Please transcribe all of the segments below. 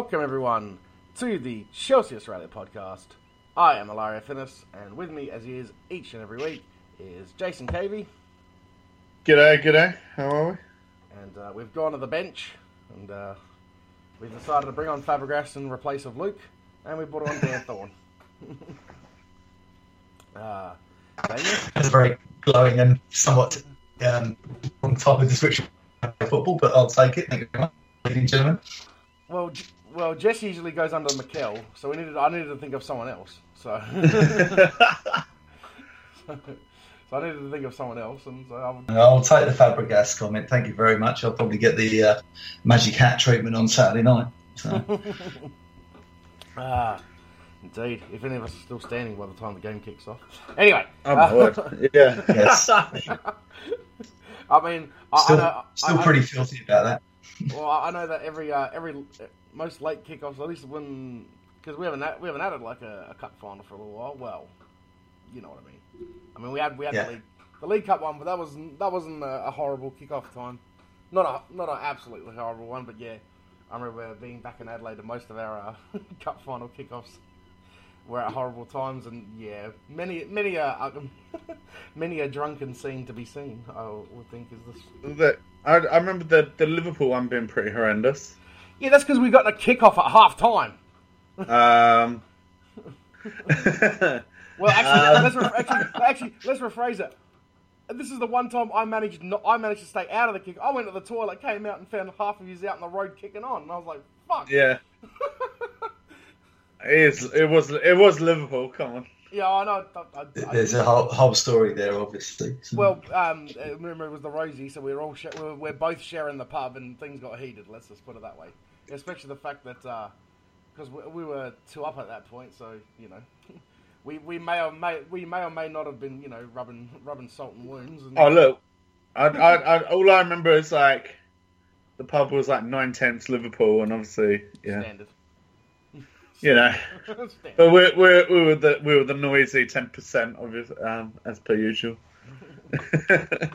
Welcome, everyone, to the Chelsea Australia podcast. I am Ilaria Finnis, and with me, as he is each and every week, is Jason Cavey. G'day, g'day. How are we? And uh, we've gone to the bench, and uh, we've decided to bring on Fabregas in replace of Luke, and we brought on Dan Thorne. uh, That's a very glowing and somewhat um, wrong type of description of football, but I'll take it. Thank you very much, ladies and gentlemen. Well, J- well, Jess usually goes under Mikel, so we needed. I needed to think of someone else. So, so I needed to think of someone else, and so I'm, I'll take the Fabregas comment. Thank you very much. I'll probably get the uh, Magic Hat treatment on Saturday night. So, ah, indeed. If any of us are still standing by the time the game kicks off. Anyway, Oh my uh, word. Yeah. yes, I mean, I, still, I know, still I, pretty filthy about that. Well, I know that every uh, every most late kickoffs, at least when because we haven't we haven't added like a, a cup final for a little while. Well, you know what I mean. I mean, we had we had Yeah. the league the league cup one, but that was that wasn't a, a horrible kickoff time. Not a not an absolutely horrible one, but yeah, I remember being back in Adelaide, and most of our uh, cup final kickoffs were at horrible times, and yeah, many many a um, many a drunken scene to be seen. I would think is this. The, I, I remember the, the Liverpool one being pretty horrendous. Yeah, that's because we got a kickoff at half time. Um, Well, actually, Um. let's re- actually, actually, let's rephrase it. This is the one time I managed not, I managed to stay out of the kick. I went to the toilet, came out, and found half of yous out in the road kicking on, and I was like, "Fuck." yeah. It, is, it was it was Liverpool. Come on. Yeah, I know. I, I, I, There's a whole, whole story there, obviously. So- well, um, remember it was the Rosie, so we were all sh- we were, we're both sharing the pub, and things got heated. Let's just put it that way. Especially the fact that because we, we were two up at that point, so you know. We, we may or may we may or may not have been you know rubbing rubbing salt and wounds. And, Oh look, I, I, I, all I remember is like the pub was like nine tenths Liverpool, and obviously yeah, standard. you know. Standard. But we're, we're, we were the we were the noisy ten percent, obviously, um, as per usual.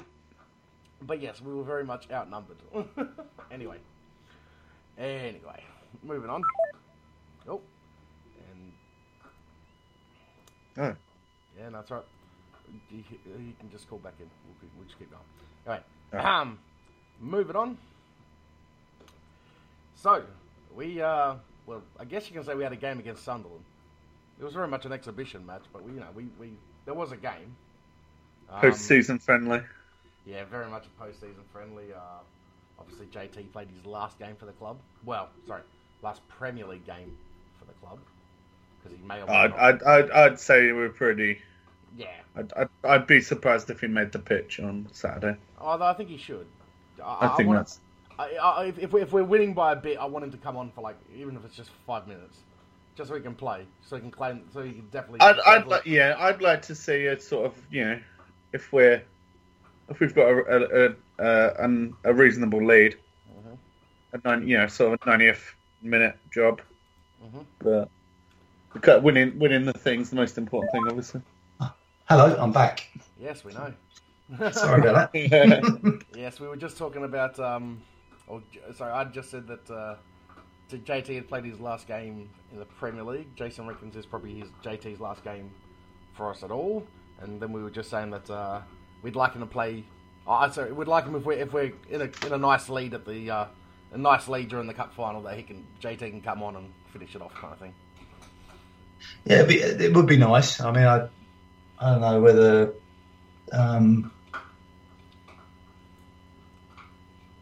But yes, we were very much outnumbered. anyway. Anyway, moving on. Oh. And Oh. yeah, no, that's right. You, you can just call back in. We'll, keep- we'll just keep going. Anyway, Alright. um, moving on. So, we, uh, well, I guess you can say we had a game against Sunderland. It was very much an exhibition match, but we, you know, we, we there was a game. Um, Post season friendly. yeah, very much a post-season friendly. Uh, obviously, JT played his last game for the club. Well, sorry, last Premier League game for the club because he may or may I'd. I'd, I'd, I'd say we're pretty. yeah, I'd, I'd, I'd be surprised if he made the pitch on Saturday. although I think he should. I, think wanna- that's. I, I, if, if, we're, winning by a bit, I want him to come on for like even if it's just five minutes, just so he can play, so he can claim, so he can definitely. I'd, I'd like, yeah, I'd like to see a sort of, you know, if we're, if we've got a, a, a, a, a reasonable lead, Mhm. a nine, you know, sort of a ninetieth minute job, Mhm. but winning, winning the thing's the most important thing, obviously. Hello, I'm back. Yes, we know. Sorry about that. Yes, we were just talking about. Um, or, sorry, I just said that uh, JT had played his last game in the Premier League. Jason reckons is probably his JT's last game for us at all. And then we were just saying that uh, we'd like him to play. Oh, sorry, we'd like him if we're if we're in a in a nice lead at the uh, a nice lead during the cup final that he can JT can come on and finish it off kind of thing. Yeah, it'd be, it would be nice. I mean, I, I don't know whether. Um,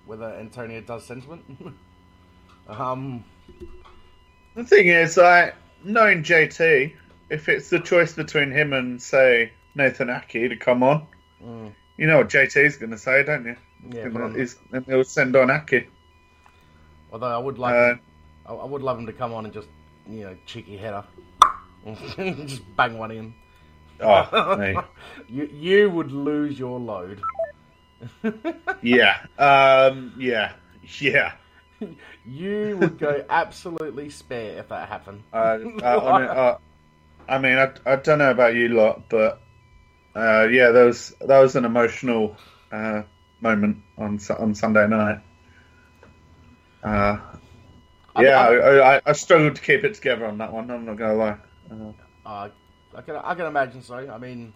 Whether Antonio does sentiment. um, the thing is, like knowing JT, if it's the choice between him and say Nathan Aké to come on, mm, you know what JT's going to say, don't you? yeah, gonna- and he'll send on Aké. although I would like. Uh, him, I, I would love him to come on and just, you know, cheeky header. just bang one in. Oh, you you would lose your load. Yeah. Um, yeah. Yeah. you would go absolutely spare if that happened. Uh, uh, I mean, uh, I, mean I, I don't know about you lot, but uh, yeah, that was that was an emotional uh, moment on on Sunday night. Uh, yeah, I, I, I, I struggled to keep it together on that one. I'm not gonna lie. Uh, I can I can imagine so. I mean,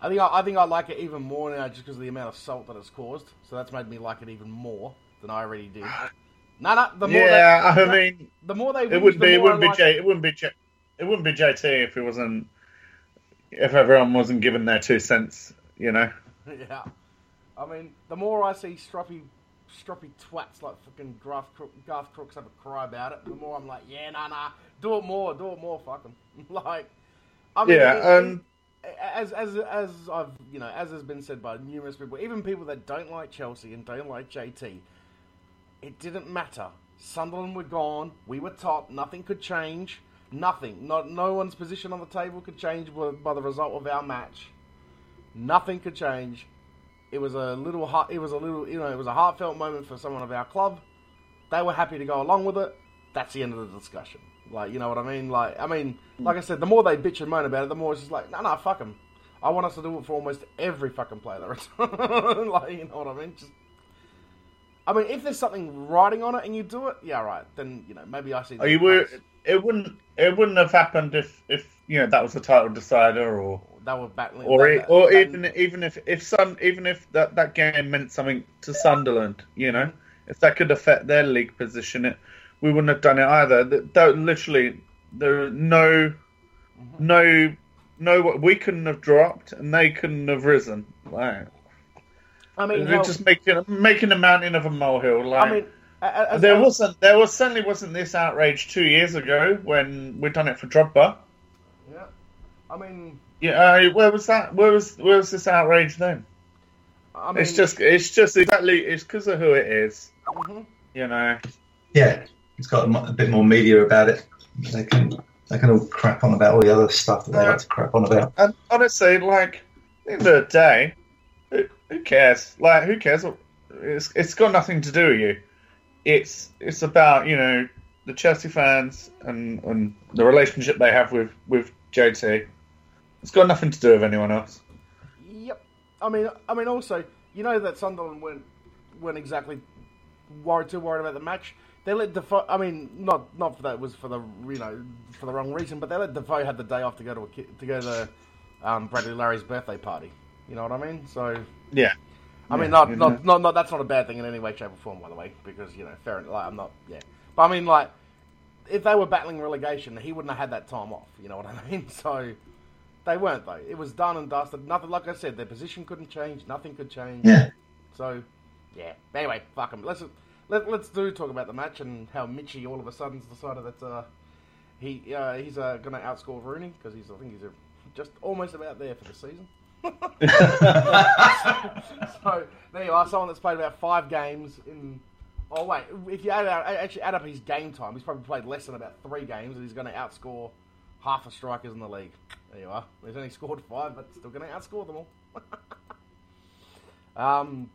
I think I, I think I like it even more now just because of the amount of salt that it's caused. So that's made me like it even more than I already did. No, no. The more yeah, they, I mean, the more they it wouldn't the be, it wouldn't be J, it wouldn't be J, it wouldn't be JT if it wasn't, if everyone wasn't given their two cents. You know. yeah. I mean, the more I see stroppy, stroppy twats like fucking Garth, Crook, Garth Crooks have a cry about it, the more I'm like, yeah, nah, nah, do it more, do it more, fuck 'em. like, I mean, Yeah, it- it- um, as as as I've you know, as has been said by numerous people, even people that don't like Chelsea and don't like JT, it didn't matter. Sunderland were gone. We were top. Nothing could change. Nothing. Not no one's position on the table could change by by the result of our match. Nothing could change. It was a little. It was a little. You know, it was a heartfelt moment for someone of our club. They were happy to go along with it. That's the end of the discussion. Like, you know what I mean? Like, I mean, like I said, the more they bitch and moan about it, the more it's just like, no, no, fuck them. I want us to do it for almost every fucking player that returns. like, you know what I mean? Just, I mean, if there's something writing on it and you do it, yeah, right. Then you know, maybe I see. Are you were, it wouldn't it wouldn't have happened if if you know that was the title decider or That were battling, or or even even if if some even if that that game meant something to Sunderland, you know, if that could affect their league position, it we wouldn't have done it either. That, literally there are no Mm-hmm. no no we couldn't have dropped and they couldn't have risen. Like I mean, they're hell, just making making a mountain of a molehill. Like I mean, a- a- there as- wasn't there was certainly wasn't this outrage two years ago when we done it for Drogba. Yeah, I mean, Yeah, uh, where was that? Where was where was this outrage then? I mean, it's just it's just exactly it's because of who it is. mhm. You know. Yeah, it's got a, a bit more media about it. They can they can all crap on about all the other stuff that they like to crap on about. And honestly, like in the end of the day, who, who cares? Like who cares? It's it's got nothing to do with you. It's it's about you know the Chelsea fans and and the relationship they have with with JT. It's got nothing to do with anyone else. Yep. I mean, I mean, also, you know that Sunderland weren't weren't exactly worried too worried about the match. They let Defoe. I mean, not not for that it was for the you know for the wrong reason, but they let Defoe have the day off to go to a, to go to um, Bradley Lowery's birthday party. You know what I mean? So Yeah. I mean, Yeah, not, not, not, not, that's not a bad thing in any way, shape, or form, by the way, because, you know, fair enough. Like, I'm not, yeah. But I mean, like, if they were battling relegation, he wouldn't have had that time off, you know what I mean? So, they weren't, though. It was done and dusted. Nothing, like I said, their position couldn't change, nothing could change. Yeah, So, yeah. Anyway, fuck them. Let's, let, let's do talk about the match and how Michy all of a sudden's decided that uh, he uh, he's uh, going to outscore Rooney, because he's, I think he's just almost about there for the season. so there you are, someone that's played about five games in. Oh wait, if you add out, actually add up his game time, he's probably played less than about three games, and he's going to outscore half the strikers in the league. There you are. He's only scored five, but still going to outscore them all. um,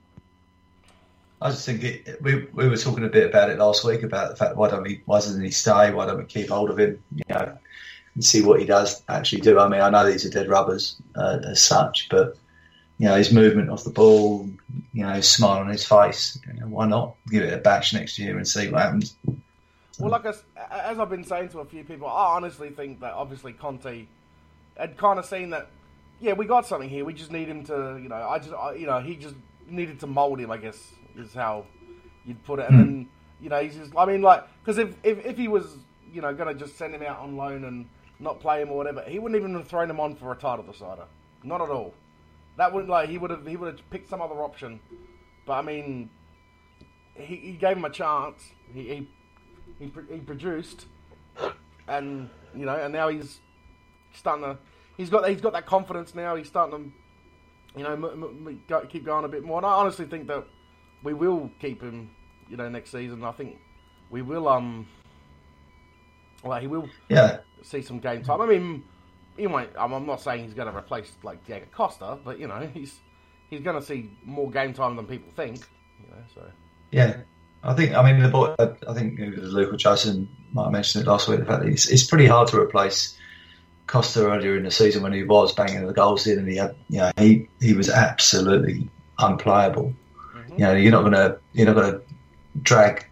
I just think it, we we were talking a bit about it last week about the fact why don't we why doesn't he stay? Why don't we keep hold of him? You know, and see what he does actually do. I mean, I know these are dead rubbers uh, as such, but you know his movement off the ball, you know, his smile on his face. You know, why not give it a bash next year and see what happens? Well, like I as I've been saying to a few people, I honestly think that obviously Conte had kind of seen that. Yeah, we got something here. We just need him to, you know, I just, I, you know, he just needed to mold him. I guess is how you'd put it. And then, you know, he's just. I mean, like, because if, if if he was, you know, going to just send him out on loan and not play him or whatever, he wouldn't even have thrown him on for a title decider. Not at all. That wouldn't like he would have he would have picked some other option. But I mean, he, he gave him a chance. He he he, he produced, and you know, and now he's starting to. He's got he's got that confidence now. He's starting to, you know, m- m- keep going a bit more. And I honestly think that we will keep him, you know, next season. I think we will. Um, well, he will Yeah, see some game time. I mean, he might. I'm, I'm not saying he's going to replace like Diego Costa, but you know, he's he's going to see more game time than people think. You know, so yeah. I think I mean the boy. I I think it was Luke or Jason might have mentioned it last week. The fact that it's, it's pretty hard to replace Costa earlier in the season when he was banging the goals in, and he had, you know, he he was absolutely unplayable. Mhm. You know, you're not gonna you're not gonna drag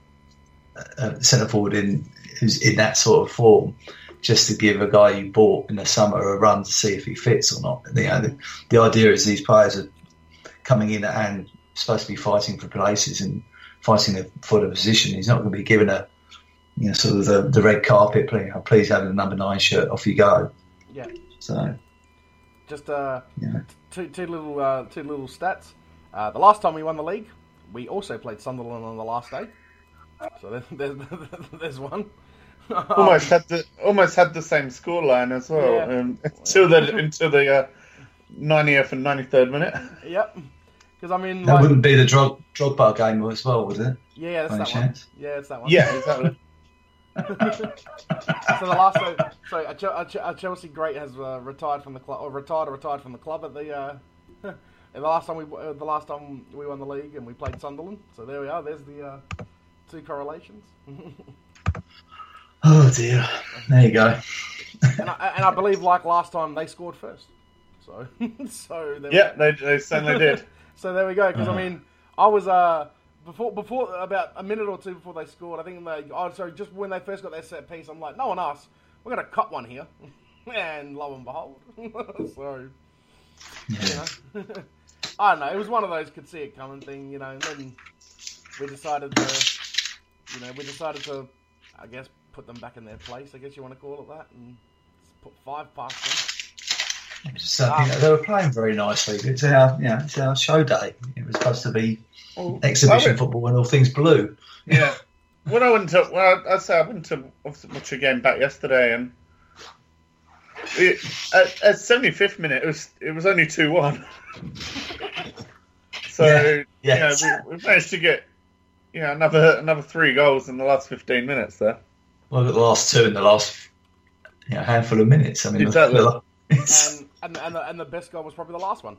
a centre forward in who's in that sort of form, just to give a guy you bought in the summer a run to see if he fits or not. You know, the, the idea is these players are coming in and supposed to be fighting for places and fighting for the position. He's not going to be given a you know sort of the, the red carpet. Please, please have the number nine shirt. Off you go. Yeah. So Just uh, yeah. two two little uh, two little stats. Uh, the last time we won the league, we also played Sunderland on the last day. So there, there's there's one. almost had the almost had the same scoreline as well Yeah. um, until the into the uh, 90th and 93rd minute. Yep. Because I mean, That like, wouldn't be the drug drug Drogba game as well, would it? yeah, that's by that any one. chance? Yeah, it's that one. Yeah, exactly. so the last day, so a, a, a Chelsea great has uh, retired from the club, or retired or retired from the club at the. Uh, the last time we uh, the last time we won the league and we played Sunderland. So there we are. There's the uh, two correlations. Oh dear. There you go. and, I, and I believe, like last time, they scored first. So, so there we Yeah, go. they, they certainly did. so there we go. Because I mean, I was uh before before about a minute or two before they scored. I think they oh sorry, just when they first got their set piece, I'm like, no one asked. We're gonna cut one here, and lo and behold, so you Yeah. know, I don't know. It was one of those could see it coming thing, you know. And then we decided to, you know, we decided to, I guess, put them back in their place. I guess you want to call it that, and put five past them. Just, uh, you know, they were playing very nicely. It's our, you know, it's our show day. It was supposed to be exhibition I went- football when all things blue. Yeah. When I went to, well, I say I went to obviously watch a game back yesterday, and it, at, at 75th minute, it was it was only two one. So Yeah, yes. you know, we, we managed to get you know another another three goals in the last 15 minutes there. Well, the last two in the last you know, handful of minutes. I mean, Exactly. the- And and and the, and the best goal was probably the last one.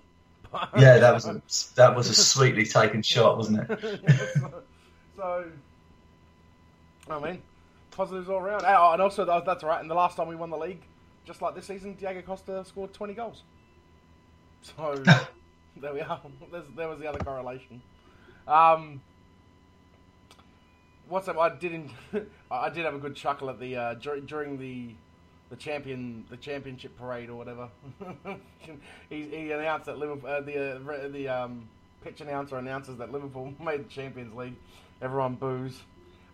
yeah, that was a, that was a sweetly taken shot, wasn't it? so, I mean, positives all around. And also that's right. And the last time we won the league, just like this season, Diego Costa scored twenty goals. So there we are. There's, there was the other correlation. Um, what's up? I did. In, I did have a good chuckle at the uh, dur- during the the champion the championship parade or whatever. he, he announced that Liverpool uh, the uh, the um, pitch announcer announces that Liverpool made the Champions League. Everyone boos.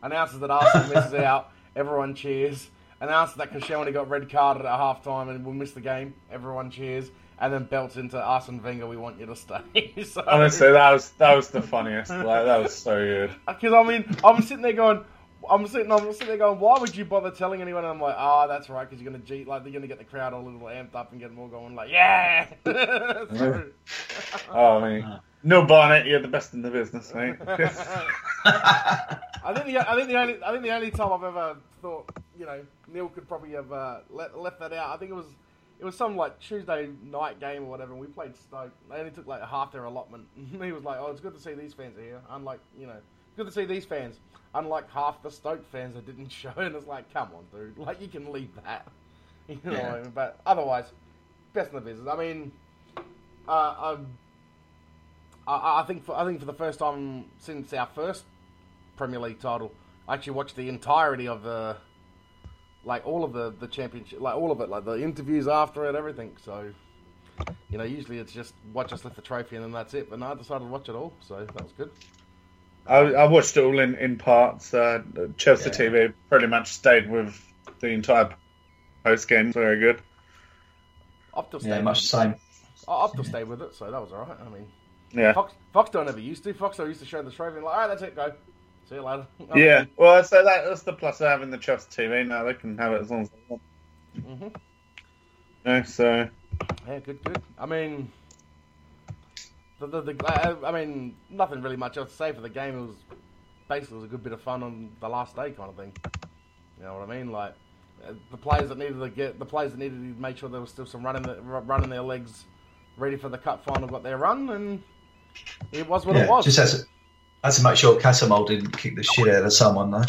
Announces that Arsenal misses out. Everyone cheers. Announces that Koscielny got red carded at half time and will miss the game. Everyone cheers. And then belts into Arsene Wenger. We want you to stay. so, Honestly, that was that was the funniest. Like that was so good. because I mean, I'm sitting there going, I'm sitting, I'm sitting there going, why would you bother telling anyone? And I'm like, ah, that's right, because you're gonna G, like, they're gonna get the crowd all a little amped up and get them all going, like, yeah. Oh, I mean, Neil Barnett, you're the best in the business, mate. I think the, I think the only, I think the only time I've ever thought, you know, Neil could probably have uh, let, left that out. I think it was, it was some like Tuesday night game or whatever. and We played Stoke. They only took like half their allotment. he was like, "Oh, it's good to see these fans are here." Unlike, you know, good to see these fans. Unlike half the Stoke fans that didn't show, and it's like, come on, dude, like you can leave that. You know, Yeah. what I mean? but otherwise, best in the business. I mean, uh, um, I, I think for I think for the first time since our first Premier League title, I actually watched the entirety of the, like all of the the championship, like all of it, like the interviews after it, everything. So, you know, usually it's just watch us lift the trophy and then that's it. But no, I decided to watch it all, so that was good. I, I watched it all in in parts. Uh, Chelsea Yeah. TV pretty much stayed with the entire post game. Very good. Optus stayed, yeah, much the same. oh, Optus stayed with it, so that was alright. I mean, Yeah. Fox Foxtel never used to. Foxtel used to show the trophy and like, alright, that's it, go. See you later. Yeah, well, so that, that's the plus of having the Chelsea TV now. They can have it as long as they want. hmm You know, so Yeah, good, good. I mean, the, the, the I, I mean, nothing really much else to say for the game. It was basically it was a good bit of fun on the last day, kind of thing. You know what I mean? Like uh, the players that needed to get the players that needed to make sure there was still some running the, running their legs, ready for the cup final, got their run, and it was what it was. just had to, had to make sure Cattermole didn't kick the shit out of someone, though.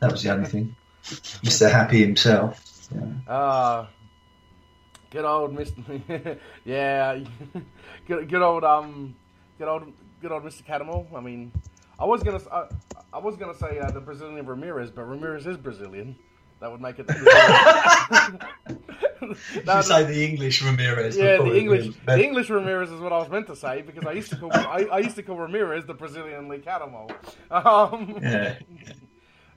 That was the only thing. Mr. Happy himself. Yeah. Ah, good old Mister. yeah, good, good old um, good old, good old Mister Cattermole. I mean, I was gonna, I, I was gonna say uh, the Brazilian Ramires, but Ramires is Brazilian. That would make it. No, you say the English Ramires. yeah, the English, the. English Ramires is what I was meant to say because I used to call, I, I used to call Ramires the Brazilian Lee Cattermole. Um, Yeah.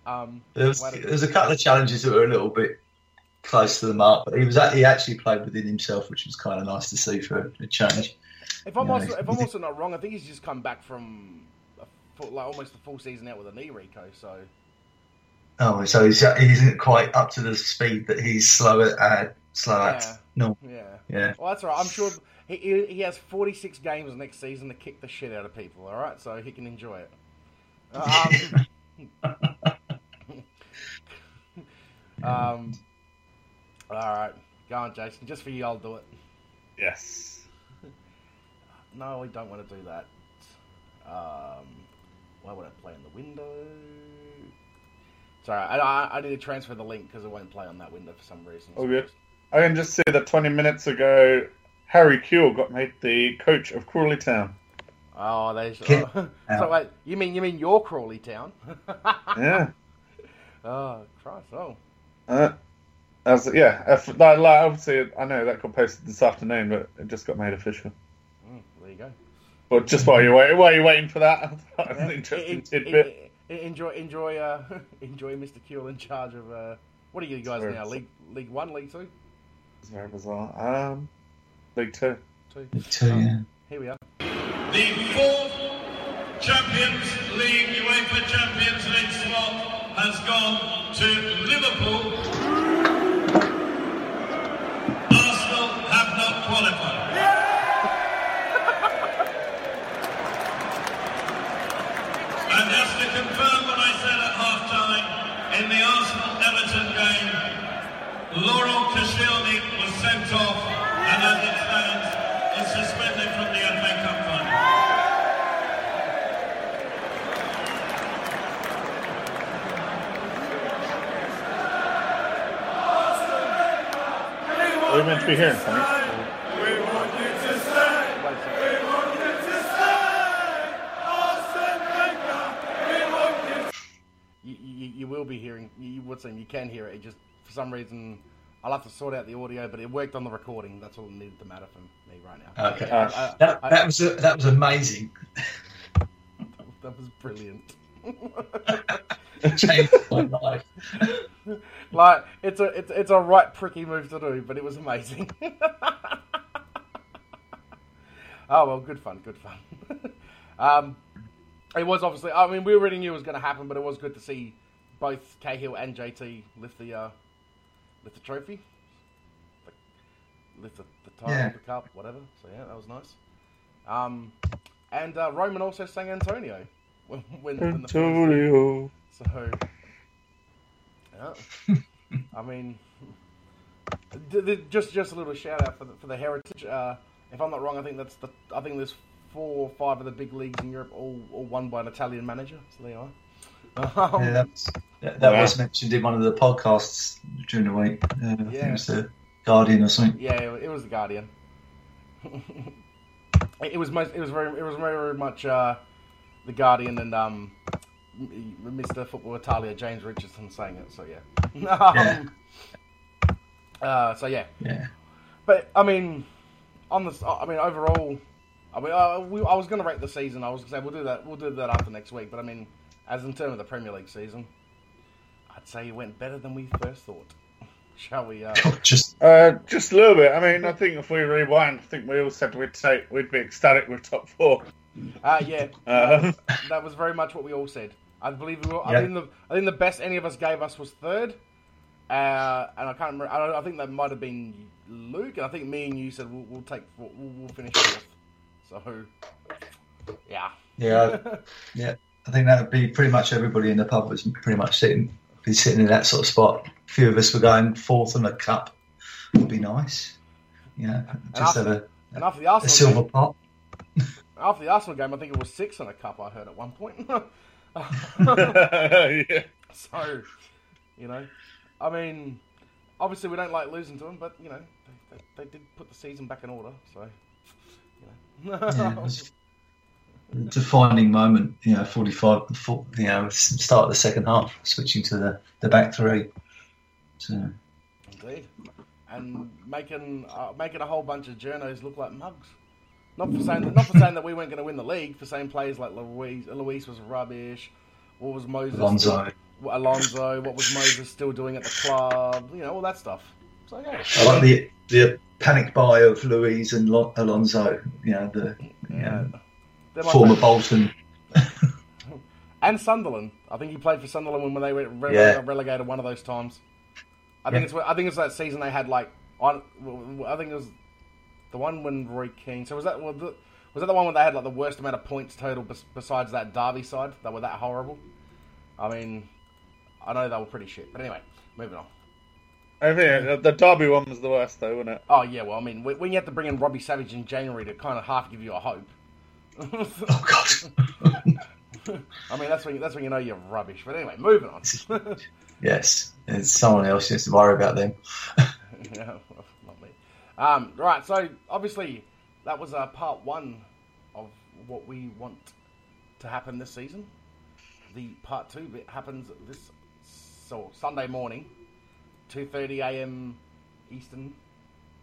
um, There was, there was a couple of challenges that were a little bit close to the mark, but he was he actually played within himself, which was kind of nice to see for a change. If I'm Yeah, also if I'm also not wrong, I think he's just come back from a full, like almost a full season out with a knee, Rico. So Oh, so he's, he isn't quite up to the speed that he's slower at slow at. Yeah. No, yeah. yeah. Well, that's all right. I'm sure he, he he has 46 games next season to kick the shit out of people. All right, so he can enjoy it. Um, um, all right, go on, Jason. Just for you, I'll do it. Yes. No, we don't want to do that. Um, why would I play in the window? Sorry, I, I, I need to transfer the link because it won't play on that window for some reason. Oh, good. I can just see that 20 minutes ago, Harry Kewell got made the coach of Crawley Town. Oh, they. Get so out. wait, you mean you mean your Crawley Town? Yeah. Oh, Christ! Oh, Uh, as, yeah, if, like, like, obviously, I know that got posted this afternoon, but it just got made official. mm, there you go. But just while you're waiting, while you're waiting for that, that's Yeah, an interesting en- tidbit. en- enjoy, enjoy, uh, enjoy, Mr. Kewell in charge of. Uh, what are you guys Sorry. now? League, League One, League Two, It's very bizarre. Um, League Two. Two. Two, yeah. Here we are. The fourth Champions League, UEFA Champions League slot has gone to Liverpool. Arsenal have not qualified. And just to confirm what I said at half-time, in the Arsenal-Everton game, Laurent Koscielny was sent off and as it stands, is suspended from the FA Cup final. What are we meant to be hearing, Tommy? Wait a second. You, you, you will be hearing. You would saying you can hear it. It just for some reason I'll have to sort out the audio, but it worked on the recording. That's all that needed to matter for me right now. Okay. I- I- That, I- that was that was amazing. that was brilliant. It changed my life. like it's a it's it's a right pricky move to do, but it was amazing. oh well, good fun, good fun. um, it was obviously. I mean, we already knew it was going to happen, but it was good to see both Cahill and JT lift the uh, lift the trophy, lift the, the title, Yeah. the cup, whatever. So yeah, that was nice. Um, and uh, Roman also sang Antonio when when, when the Antonio. so, yeah. I mean, d- d- just just a little shout out for the, for the heritage. Uh, if I'm not wrong, I think that's the I think there's four or five of the big leagues in Europe, all, all won by an Italian manager. So there you are. Um, Yeah, that was, that, that Wow. was mentioned in one of the podcasts during the week. Uh, I think Yeah. it was the Guardian or something. Yeah, it, it was the Guardian. it, it was most. It was very. It was very much uh, the Guardian and um, Mr. Football Italia James Richardson saying it. So yeah. um, Uh, so yeah, Yeah. but I mean, on the. I mean, overall, I mean, uh, we, I was going to rate the season. I was going to say we'll do that. We'll do that after next week. But I mean, as in terms of the Premier League season, I'd say it went better than we first thought. Shall we? Uh, Just Uh, just a little bit. I mean, I think if we rewind, I think we all said we'd take we'd be ecstatic with top four. Uh, yeah, Uh, that was very much what we all said. I believe we were, I think the I think the best any of us gave us was third, uh, and I can't remember. I, don't- I think that might have been Luke, and I think me and you said we'll, we'll take we'll, we'll finish fourth. So, yeah, yeah, yeah. I think that would be pretty much everybody in the pub was pretty much sitting be sitting in that sort of spot. A few of us were going fourth on a cup. Would be nice. Yeah, just have a, the a silver pot. After the Arsenal game, I think it was six on a cup. I heard at one point. yeah. so, you know, I mean, obviously we don't like losing to them, but you know, they, they, they did put the season back in order. So, you know. Yeah, it was- defining moment. You know, forty-five. full- You know, start of the second half, switching to the, the back three. So, Indeed. And making uh, making a whole bunch of journos look like mugs. Not for saying that, not for saying that we weren't going to win the league. For saying players like Luiz, Luiz was rubbish. What was Moses? Alonso. Alonso. What was Moses still doing at the club? You know all that stuff. So yeah, I like the the panic buy of Luiz and Lo- Alonso. You know, the you know, former. Bolton. and Sunderland. I think he played for Sunderland when they were rele- Yeah. relegated one of those times. I think it's I think it's that season they had like on. I think it was the one when Roy Keane. So was that was, the, was that the one where they had like the worst amount of points total bes- besides that Derby side that were that horrible? I mean, I know they were pretty shit. But anyway, moving on. I think uh, the Derby one was the worst, though, wasn't it? Oh yeah, well I mean when when you have to bring in Robbie Savage in January to kind of half give you a hope. Oh God. I mean that's when you, that's when you know you're rubbish. But anyway, moving on. yes, it's someone else just to worry about them. yeah, not me. Um, right, so obviously that was uh, part one of what we want to happen this season. The part two bit happens this so Sunday morning, two thirty a.m. Eastern,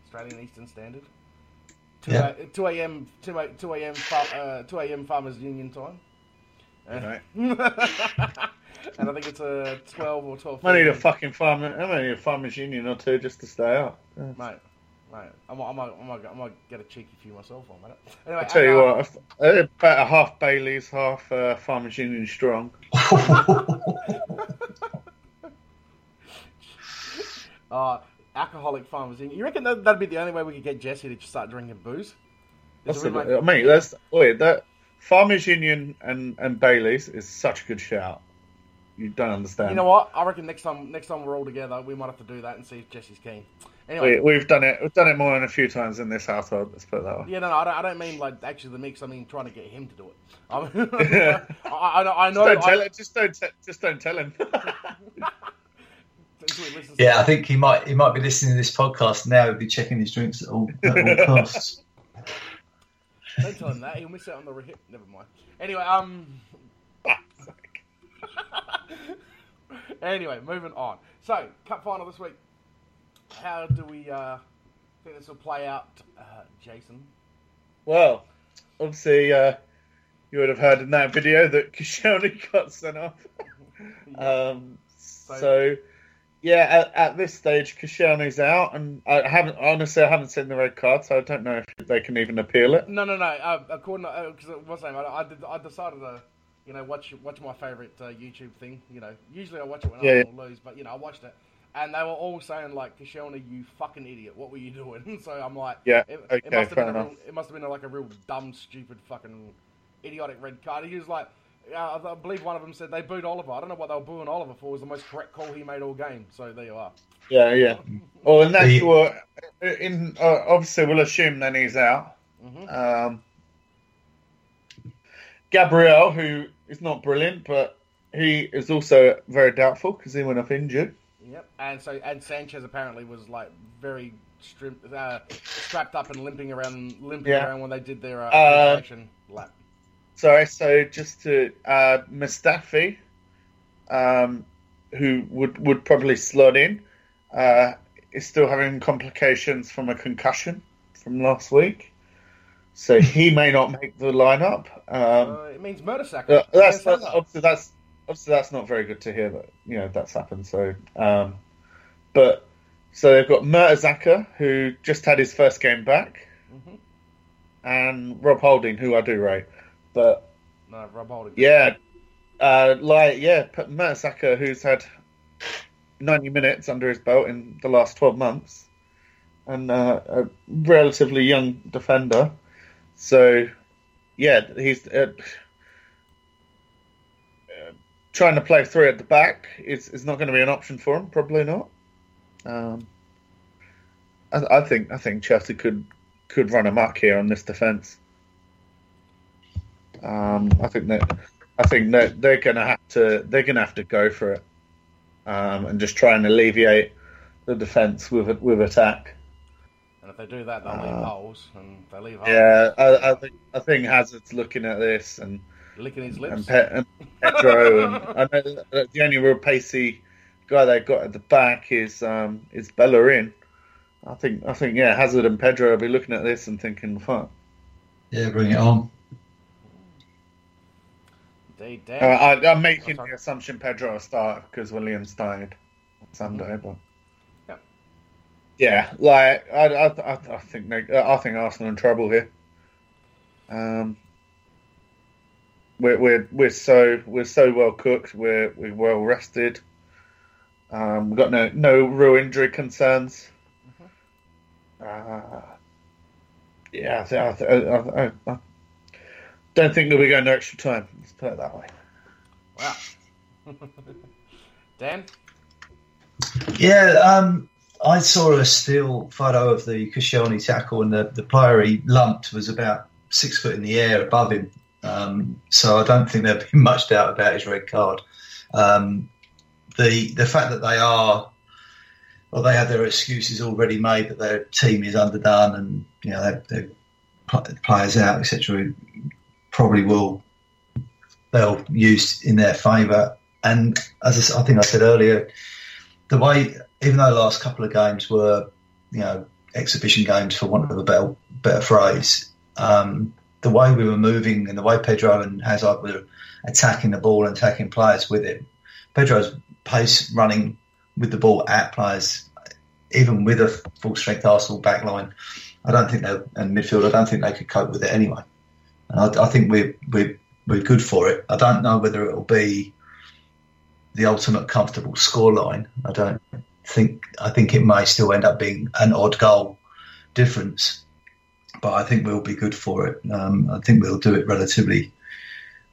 Australian Eastern Standard. Two Yeah. a- two a.m. two a- two a.m. uh, two a.m. Farmers Union time. Uh, Right. and I think it's a twelve or twelve. I need a fucking farm. I need a farmers union or two just to stay up. Mate, mate, I'm, I'm, I'm, I'm, I'm gonna get a cheeky few myself on that. Anyway, I tell you uh, what, about a half Bailey's, half uh, farmers union strong. Uh, alcoholic farmers. Union. You reckon that, that'd be the only way we could get Jesse to start drinking booze? That's the, remake- mate, that's wait, that farmers union and, and Bailey's is such a good shout. You don't understand. you know what? I reckon next time, next time we're all together, we might have to do that and see if Jesse's keen. Anyway, We, we've done it. We've done it more than a few times in this household. Let's put it that way. yeah, no, no, I don't, I don't mean like actually the mix. I mean trying to get him to do it. I, mean, I, I know, Just don't tell I, it. Just don't. Te- just don't tell him. until he listens to yeah, I think he might he might be listening to this podcast now. He'll be checking his drinks at all, at all costs. Don't tell him that. He'll miss out on the re- Never mind. Anyway, um. Anyway, moving on. So, cup final this week. How do we uh, think this will play out, uh, Jason? well, obviously, uh, you would have heard in that video that Koscielny got sent off. Um, so, yeah, at, at this stage, Koscielny's out, and I haven't honestly I haven't seen the red card, so I don't know if they can even appeal it. No, no, no. Uh, according because what's the name? I, I, did, I decided to, you know, watch watch my favorite uh, YouTube thing. You know, usually I watch it when Yeah, I yeah. lose, but you know, I watched it, and they were all saying like, "Koscielny, you fucking idiot! What were you doing?" so I'm like, Yeah, it, okay, it must have fair been a enough. real, it must have been like a real dumb, stupid, fucking idiotic red card. He was like. Uh, I believe one of them said they booed Oliver. I don't know what they were booing Oliver for. It was the most correct call he made all game. So there you are. Yeah, yeah. Well, in that, The- well, in uh, obviously we'll assume then he's out. hmm Um, Gabriel, who is not brilliant, but he is also very doubtful because he went off injured. Yep. And so and Sanchez apparently was like very stri- uh, strapped up and limping around, limping Yeah. around when they did their uh, Uh, lap. Sorry, so just to uh, Mustafi, um, who would would probably slot in, uh, is still having complications from a concussion from last week, so he may not make the lineup. Um, uh, it means. Uh, that's, that's obviously that's obviously that's not very good to hear that you know that's happened. So, um, but so they've got Mertesacker who just had his first game back, Mhm. and Rob Holding who I do rate, but No, Rob Holding. yeah, uh, like yeah, Mertesacker who's had ninety minutes under his belt in the last twelve months, and uh, a relatively young defender. So, yeah, he's uh, uh, trying to play three at the back is, is not going to be an option for him. Probably not. Um, I, I think I think Chelsea could could run amok here on this defence. Um, I think that I think that they're going to have to they're going to have to go for it um, and just try and alleviate the defence with with attack. And if they do that, they'll leave Uh, holes, and they leave holes. Yeah, I, I think I think Hazard's looking at this and licking his and, lips. Pe- and Pedro and I know that the only real pacey guy they've got at the back is um is Bellerin. I think I think yeah Hazard and Pedro will be looking at this and thinking fuck. Yeah, bring it on. Indeed, Uh, I, I'm making the assumption Pedro will start because Williams died on Sunday, but Yeah. Yeah, like I, I, I, I think they, I think Arsenal in trouble here. Um, we're we're we're so we're so well cooked. We're we're well rested. Um, we've got no no real injury concerns. Uh, yeah, I, I, I, I, I don't think that we're going to extra time. Let's put it that way. Wow. Dan? Yeah, um, I saw a still photo of the Koscielny tackle, and the, the player he lumped was about six foot in the air above him. Um, so I don't think there'd be much doubt about his red card. Um, the the fact that they are, well, they have their excuses already made that their team is underdone, and you know their pl- players out, etc. Probably will they'll use in their favour. And as I think I said earlier, the way, even though the last couple of games were, you know, exhibition games for want of a better, better phrase, um, the way we were moving and the way Pedro and Hazard were attacking the ball and attacking players with it, Pedro's pace running with the ball at players, even with a full strength Arsenal backline, I don't think they and midfield, I don't think they could cope with it anyway. And I, I think we're we're we're good for it. I don't know whether it'll be the ultimate comfortable scoreline. I don't think. I think it may still end up being an odd goal difference, but I think we'll be good for it. Um, I think we'll do it relatively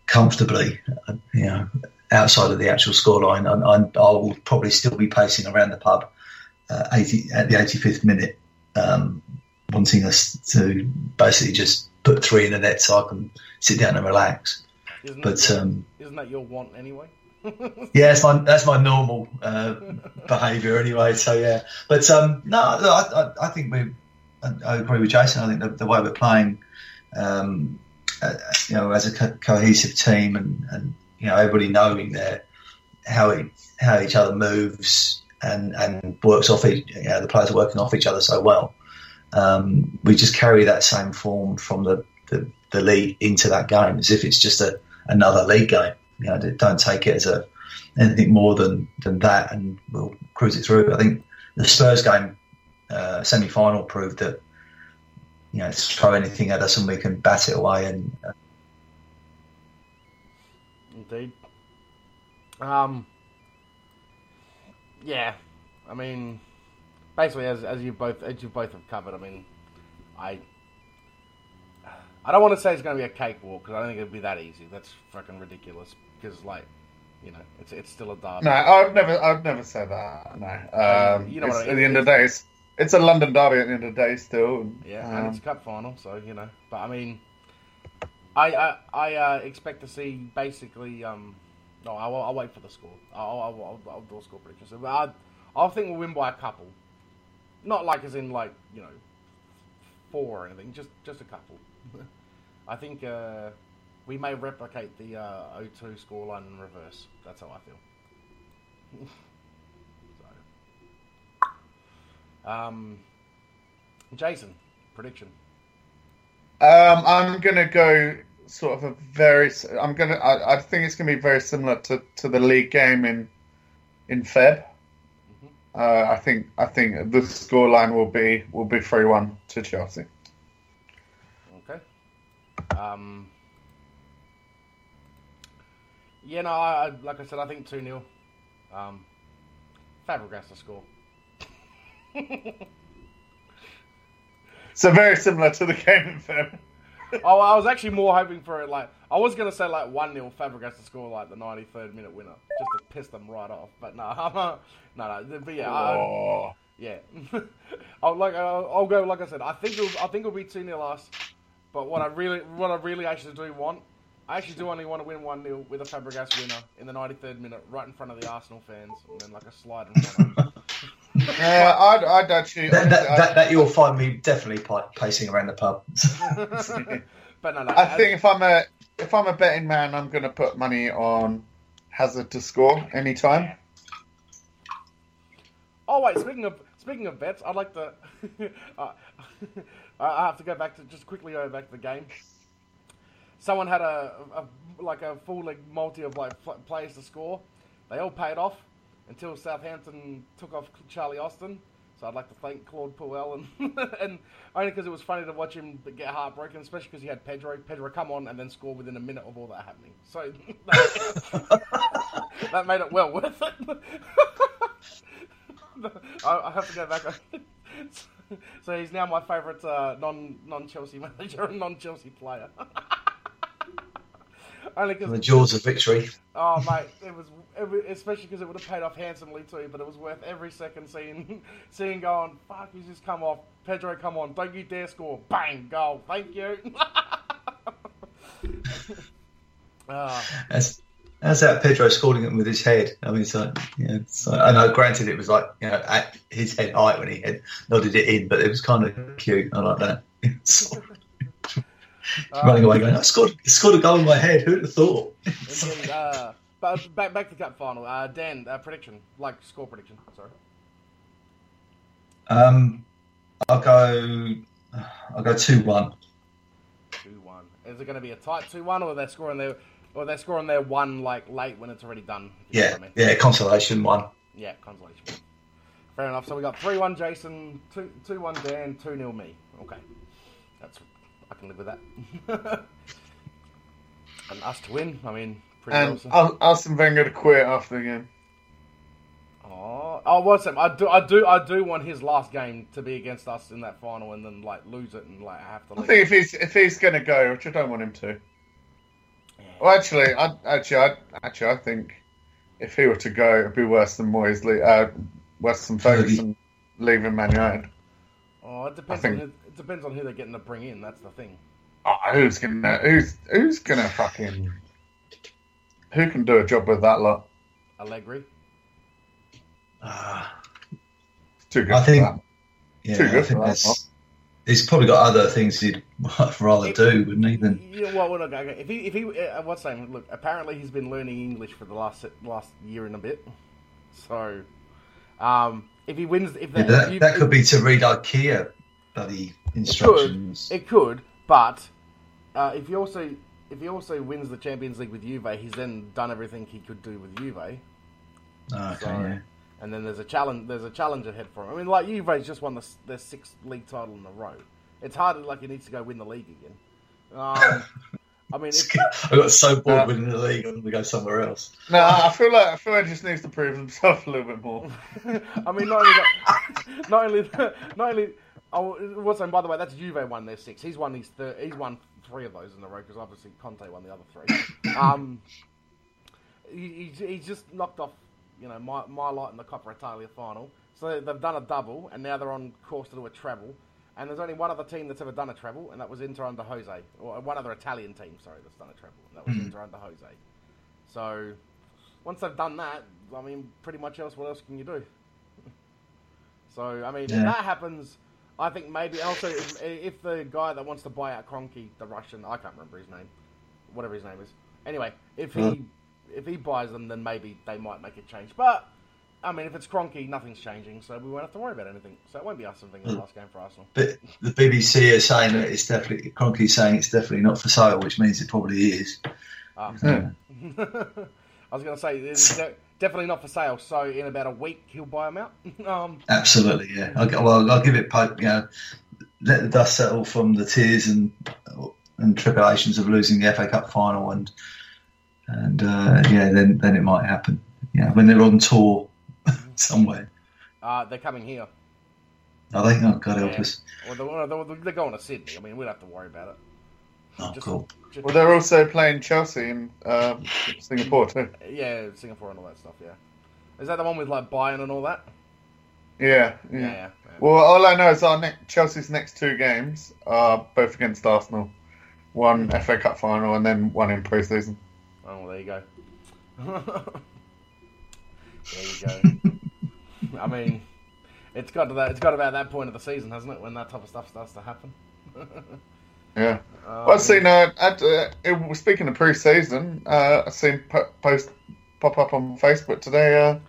comfortably. You know, outside of the actual scoreline, I, I, I will probably still be pacing around the pub uh, 80, at the 85th minute, um, wanting us to basically just put three in the net so I can sit down and relax. Isn't, But that, um, isn't that your want anyway? yeah, that's my that's my normal uh, behaviour anyway. So yeah, but um, no, I, I, I think we. I, I agree with Jason. I think the, the way we're playing, um, uh, you know, as a co- cohesive team, and, and you know, everybody knowing their how it, how each other moves and and works off each. You know, the players are working off each other so well. Um, we just carry that same form from the, the, the league into that game as if it's just a another league game. You know, don't take it as a anything more than, than that, and we'll cruise it through. I think the Spurs game uh, semi final proved that you know throw anything at us and we can bat it away. And uh, Indeed. Um. Yeah, I mean, basically, as as you both as you both have covered, I mean, I I don't want to say it's going to be a cakewalk because I don't think it'd be that easy. That's fucking ridiculous. Because like, you know, it's it's still a derby. No, I'd never, I'd never say that. No, um, You know I- at the end of the day, it's, it's a London derby. At the end of the day, still. and, Yeah, um, and it's a cup final, so you know. But I mean, I I, I uh, expect to see basically. Um, no, I'll, I'll wait for the score. I'll I'll, I'll, I'll do a score prediction. So I I think we'll win by a couple, not like as in like you know four or anything. Just just a couple. I think uh, we may replicate the uh, 0-2 scoreline in reverse. That's how I feel. so, um, Jason, prediction. Um, I'm gonna go sort of a very. I'm gonna. I, I think it's gonna be very similar to, to the league game in in Feb. Uh, I think. I think the scoreline will be will be three one to Chelsea. Okay. Um. Yeah, no, I, I, like I said, I think 2 0. Um, Fabregas to score. So very similar to the game in Feb. oh, I was actually more hoping for it, like, I was going to say, like, 1 0 Fabregas to score, like, the 93rd minute winner, just to piss them right off. But no, I'm, uh, no, no, but yeah, I, yeah. I'll, like, I'll, I'll go, like I said, I think it'll, I think it'll be 2 0 us. But what I really, what I really actually do want, I actually do only want to win 1 0 with a Fabregas winner in the 93rd minute, right in front of the Arsenal fans, and then like a slide in front of them. Yeah, I'd, I'd actually. That, that, that, that you'll find me definitely pa- pacing around the pub. but no, no. I think if I'm a if I'm a betting man, I'm going to put money on Hazard to score anytime. Oh wait, speaking of speaking of bets, I'd like to. uh, I have to go back to just quickly go back to the game. Someone had a, a like a full like multi of like pl- players to score. They all paid off until Southampton took off Charlie Austin. So I'd like to thank Claude Puel and and only because it was funny to watch him get heartbroken, especially because he had Pedro. Pedro come on and then score within a minute of all that happening. So that made it well worth it. I, I have to go back. so he's now my favourite uh, non non Chelsea manager and non Chelsea player. Only the because jaws of victory. oh mate, it was, it especially because it would have paid off handsomely too. But it was worth every second seeing seeing going. Fuck, he's just come off. Pedro, come on, don't you dare score! Bang, goal. Thank you. Ah. As, as that Pedro scoring it with his head. I mean, it's like, it's like, I know, granted, it was like, you know, at his head height when he had nodded it in, but it was kind of cute. I like that. Running away going, I scored, I scored a goal in my head. Who'd have thought? Indeed, uh, but back back to cup final. Uh, Dan, uh, prediction, like score prediction. Sorry. Um, I'll go, I'll go 2 1. Two one. Is it going to be a tight two one, or they're scoring their, or they're scoring their one like late when it's already done? if you know Yeah, I mean? yeah, consolation 1. Yeah, consolation. Fair enough. So we got three one Jason, two two one Dan, two 0 me. Okay, can live with that. and us to win. I mean, pretty And awesome. Ar- Arsene Wenger to quit after the game. Oh, oh, what's that? I do, I do, I do want his last game to be against us in that final, and then like lose it and like have to. I think if he's if he's going to go, which I don't want him to. Yeah. Well, actually, I actually, I actually, I think if he were to go, it'd be worse than Moyes, le- uh, worse than Ferguson leaving Man United. Oh, it depends. I On who, it depends on who they're getting to bring in. That's the thing. Oh, who's gonna who's who's gonna fucking who can do a job with that lot? Allegri. Uh, too good I for think- that. yeah, Too I good think for that, that's, he's probably got other things he'd rather do, wouldn't he? Than, Yeah, well, well, look, okay. If he, if he, uh, what's saying? Look, apparently he's been learning English for the last last year and a bit. So, um, if he wins, if yeah, that, if- that could if- be to read IKEA bloody instructions. It could, but uh, if he also if he also wins the Champions League with Juve, he's then done everything he could do with Juve. Oh, okay, So, yeah. and then there's a challenge. There's a challenge ahead for him. I mean, like Juve's just won the, their sixth league title in a row. It's hardly like he needs to go win the league again. Um, I mean, if, I got so bored Uh, winning the league, I'm going to go somewhere else. No, I feel like I feel like he just needs to prove himself a little bit more. I mean, not only that, not only not only. Oh, what's saying? By the way, that's Juve won their six. He's won his thir- he's won three of those in a row because obviously Conte won the other three. Um, he, he's, he's just knocked off, you know, my my lot in the Coppa Italia final. So they've done a double, and now they're on course to do a treble. And there's only one other team that's ever done a treble, and that was Inter under Jose, or uh, one other Italian team, sorry, that's done a treble. And that was mm-hmm. Inter under Jose. So once they've done that, I mean, pretty much else. What else can you do? So I mean, if that happens, I think maybe also if, if the guy that wants to buy out Kroenke, the Russian, I can't remember his name, whatever his name is. Anyway, if he if he buys them, then maybe they might make a change. But I mean, if it's Kroenke, nothing's changing, so we won't have to worry about anything. So it won't be us something in the Mm. last game for Arsenal. But the BBC are saying that it's definitely, Kroenke's saying it's definitely not for sale, which means it probably is. Ah. Hmm. I was going to say it's definitely not for sale. So in about a week, he'll buy them out. um, Absolutely, yeah. I'll, well, I'll give it, po- you know, let the dust settle from the tears and and tribulations of losing the FA Cup final, and and uh, yeah, then then it might happen. Yeah, when they're on tour somewhere. uh, they're coming here. Are they? Oh, God help Yeah. us. Or they're, they're, they're going to Sydney. I mean, we don't have to worry about it. Oh, Just- cool. just- Well, they're also playing Chelsea in um, Singapore too. yeah, Singapore and all that stuff. Yeah, is that the one with like Bayern and all that? Yeah, yeah. Yeah, yeah. yeah. Well, all I know is our ne- Chelsea's next two games are both against Arsenal. One FA Cup final and then one in pre-season. Oh, well, there you go. there you go. I mean, it's got to that. It's got about that point of the season, hasn't it? When that type of stuff starts to happen. Yeah. Uh, Well, I've seen. Uh, at, uh, it- speaking of pre-season, uh, I've seen po- post pop up on Facebook today. Uh,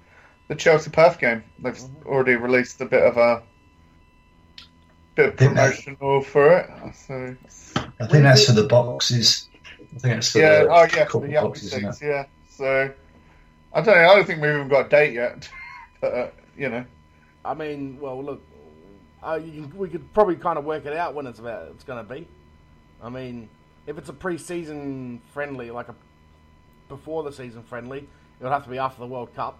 the Chelsea Perth game. They've Mm-hmm. already released a bit of a bit of Didn't they? promotional for it. So I think that's for the boxes. I think that's for yeah, the oh yeah, for the Yuppies boxes, isn't things, yeah. So I don't know. I don't think we've even got a date yet. but you know, I mean, well, look, uh, you can, we could probably kind of work it out when it's about it's going to be. I mean, if it's a pre-season friendly, like a before the season friendly, it would have to be after the World Cup.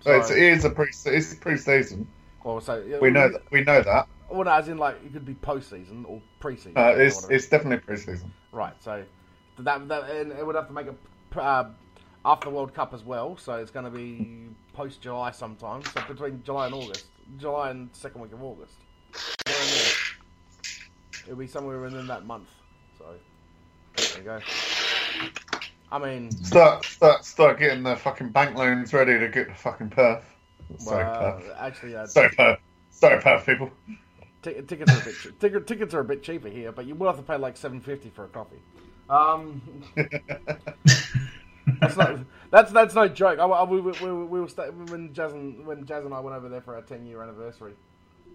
so it's, it is a pre it's pre-season. or so We know that. We know that. Well, no, as in like it could be post-season or pre-season. Uh, it's what I mean? it's definitely pre-season. Right, so that, that and it would have to make a uh, after the World Cup as well. So it's going to be post July sometime. So between July and August, July and second week of August. Somewhere in there. It'll be somewhere within that month. So there you go. I mean, Start start start getting the fucking bank loans ready to get the fucking Perth. Sorry, well, Perth. actually, uh, Sorry, Perth. Sorry, Perth people. t- tickets are a bit che- ticket, tickets are a bit cheaper here, but you will have to pay like seven fifty for a coffee. Um, That's not, that's that's no joke. I, I- we, we, we, we were sta- when Jazz and when Jazz and I went over there for our ten year anniversary.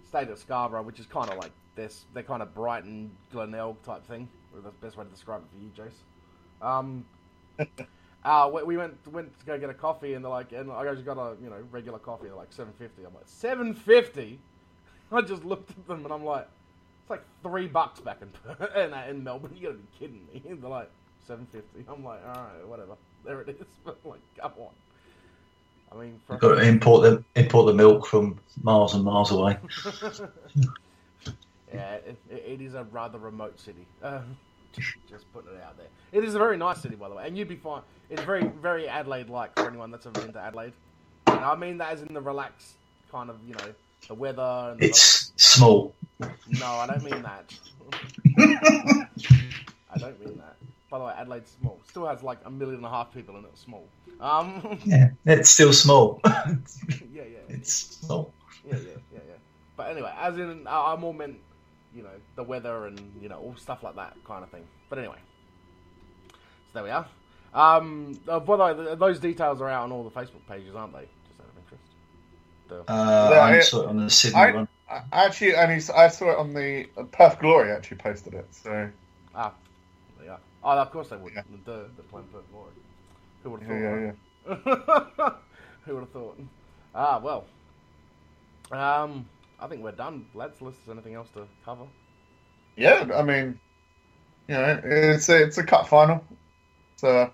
Stayed at Scarborough, which is kind of like this. They're kind of Brighton, Glenelg type thing. The best way to describe it for you, Jace. Um, uh, we, we went went to go get a coffee, and they're like, and I just got a you know regular coffee. They're like seven fifty. I'm like seven fifty. I just looked at them and I'm like, it's like three bucks back in in, in Melbourne. You gotta be kidding me. They're like seven fifty. I'm like, all right, whatever. There it is. But like, come on. I mean, for, You've got to import the import the milk from miles and miles away. yeah, it, it, is a rather remote city. Just, um, just putting it out there. It is a very nice city, by the way, and you'd be fine. It's very, very Adelaide-like for anyone that's ever been to Adelaide. And I mean that as in the relaxed kind of, you know, the weather and the It's small. No, I don't mean that. I don't mean that. By the way, Adelaide's small. Still has like a million and a half people in it. Small. Um, Yeah, it's still small. yeah, yeah, it's small. yeah, yeah, yeah, yeah. But anyway, as in, I I more meant, you know, the weather and you know all stuff like that kind of thing. But anyway, so there we are. Um, uh, by the way, th- those details are out on all the Facebook pages, aren't they? Just out of interest. The- Uh, Yeah, I I- saw it on the Sydney I- one. I actually, only s- I saw it on the Perth Glory. Actually, posted it. So ah, there you are. Oh, of course they would. Yeah. The the plan for glory. Who would have thought? yeah, right? yeah. Who would have thought? Ah, well. Um, I think we're done, lads. Unless there's anything else to cover. Yeah, I mean, you know, it's a, it's a cup final. It's uh,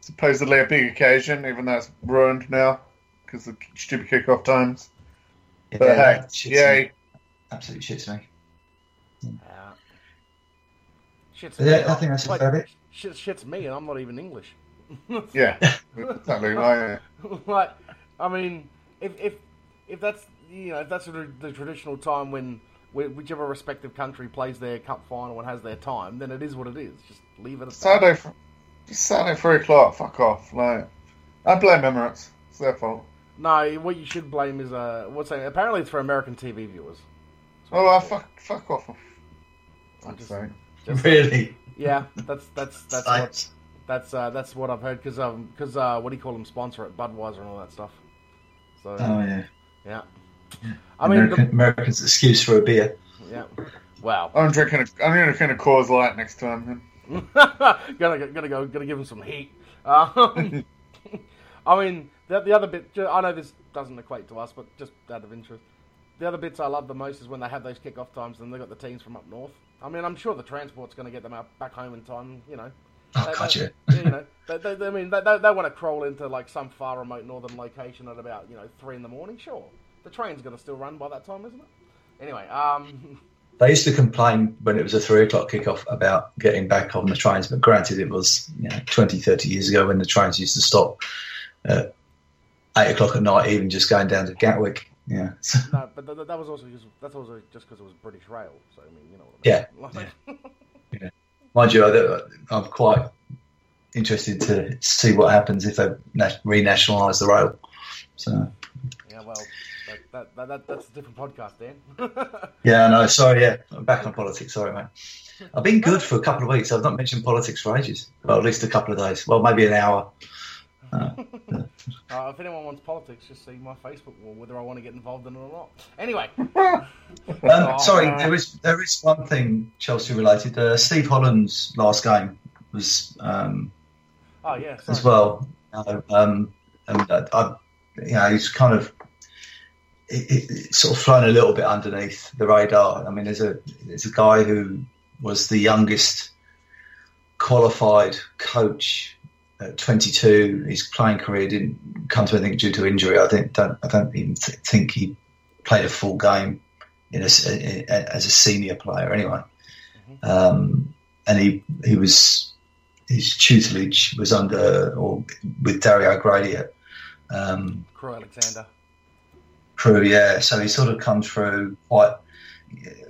supposedly a big occasion, even though it's ruined now because of stupid kickoff times. Yeah, But hey, that yay! me. Absolutely shits me. Yeah. Shit's Yeah, me. I think that's a Wait, fair bit. Shit, shit's me, and I'm not even English. Yeah, exactly. Like, like, I mean, if if if that's you know if that's the, the traditional time when whichever respective country plays their cup final and has their time, then it is what it is. Just leave it at that. Saturday, Saturday three o'clock. Fuck off. Like, I blame Emirates. It's their fault. No, what you should blame is uh, what's that? Apparently, it's for American TV viewers. Oh, I fuck, fuck off. I'm Fuck's just- sake. Just- Really? yeah, that's that's that's what that's uh, that's what I've heard because um because uh, what do you call them sponsor it Budweiser and all that stuff. So Oh yeah. yeah, I mean American, Americans' excuse for a beer. yeah, wow. I'm drinking. A, I'm going to kind of cause Light next time. Then. gonna gonna go gonna give him some heat. Um, I mean the the other bit I know this doesn't equate to us, but just out of interest, the other bits I love the most is when they have those kick-off times and they got the teams from up north. I mean, I'm sure the transport's going to get them out back home in time. You know. Oh, They- God, they- you know, they, they, I mean, they, they, they want to crawl into like some far remote northern location at about you know three in the morning. Sure, the train's going to still run by that time, isn't it? Anyway, um, They used to complain when it was a three o'clock kickoff about getting back on the trains, but granted, it was you know, 20, 30 years ago when the trains used to stop at eight o'clock at night, even just going down to Gatwick. Yeah. No, but th- that was also just that's also just because it was British Rail. So I mean, you know. What I mean. Like, mind you, I'm quite interested to see what happens if they na- renationalise the rail. So, yeah, well, that, that, that, that that's a different podcast, Dan. Yeah, no, sorry, yeah. I'm back on politics, sorry, mate. I've been good for a couple of weeks. I've not mentioned politics for ages. Well, at least a couple of days. Well, maybe an hour. Uh, Uh, if anyone wants politics, just see my Facebook wall whether I want to get involved in it or not. Anyway, um, sorry, there is there is one thing Chelsea related. Uh, Steve Holland's last game was um, oh yeah, as well. Uh, um, and uh, I, you know, he's kind of it, it, sort of flown a little bit underneath the radar. I mean, there's a there's a guy who was the youngest qualified coach at 22. His playing career didn't come to anything due to injury. I think don't I don't even th- think he played a full game in a, in, as a senior player anyway. Um, and he he was his tutelage was under or with Dario Gradi at um, Crewe Alexandra. Crewe, yeah. So he sort of come through quite,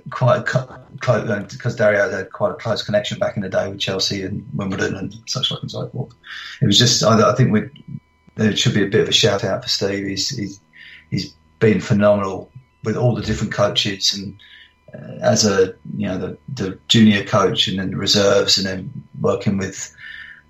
quite close because Dario had quite a close connection back in the day with Chelsea and Wimbledon and such like and so forth. It was just, I, I think we there should be a bit of a shout out for Steve. He's he's, he's been phenomenal with all the different coaches and. Uh, as a you know the, the junior coach and then the reserves and then working with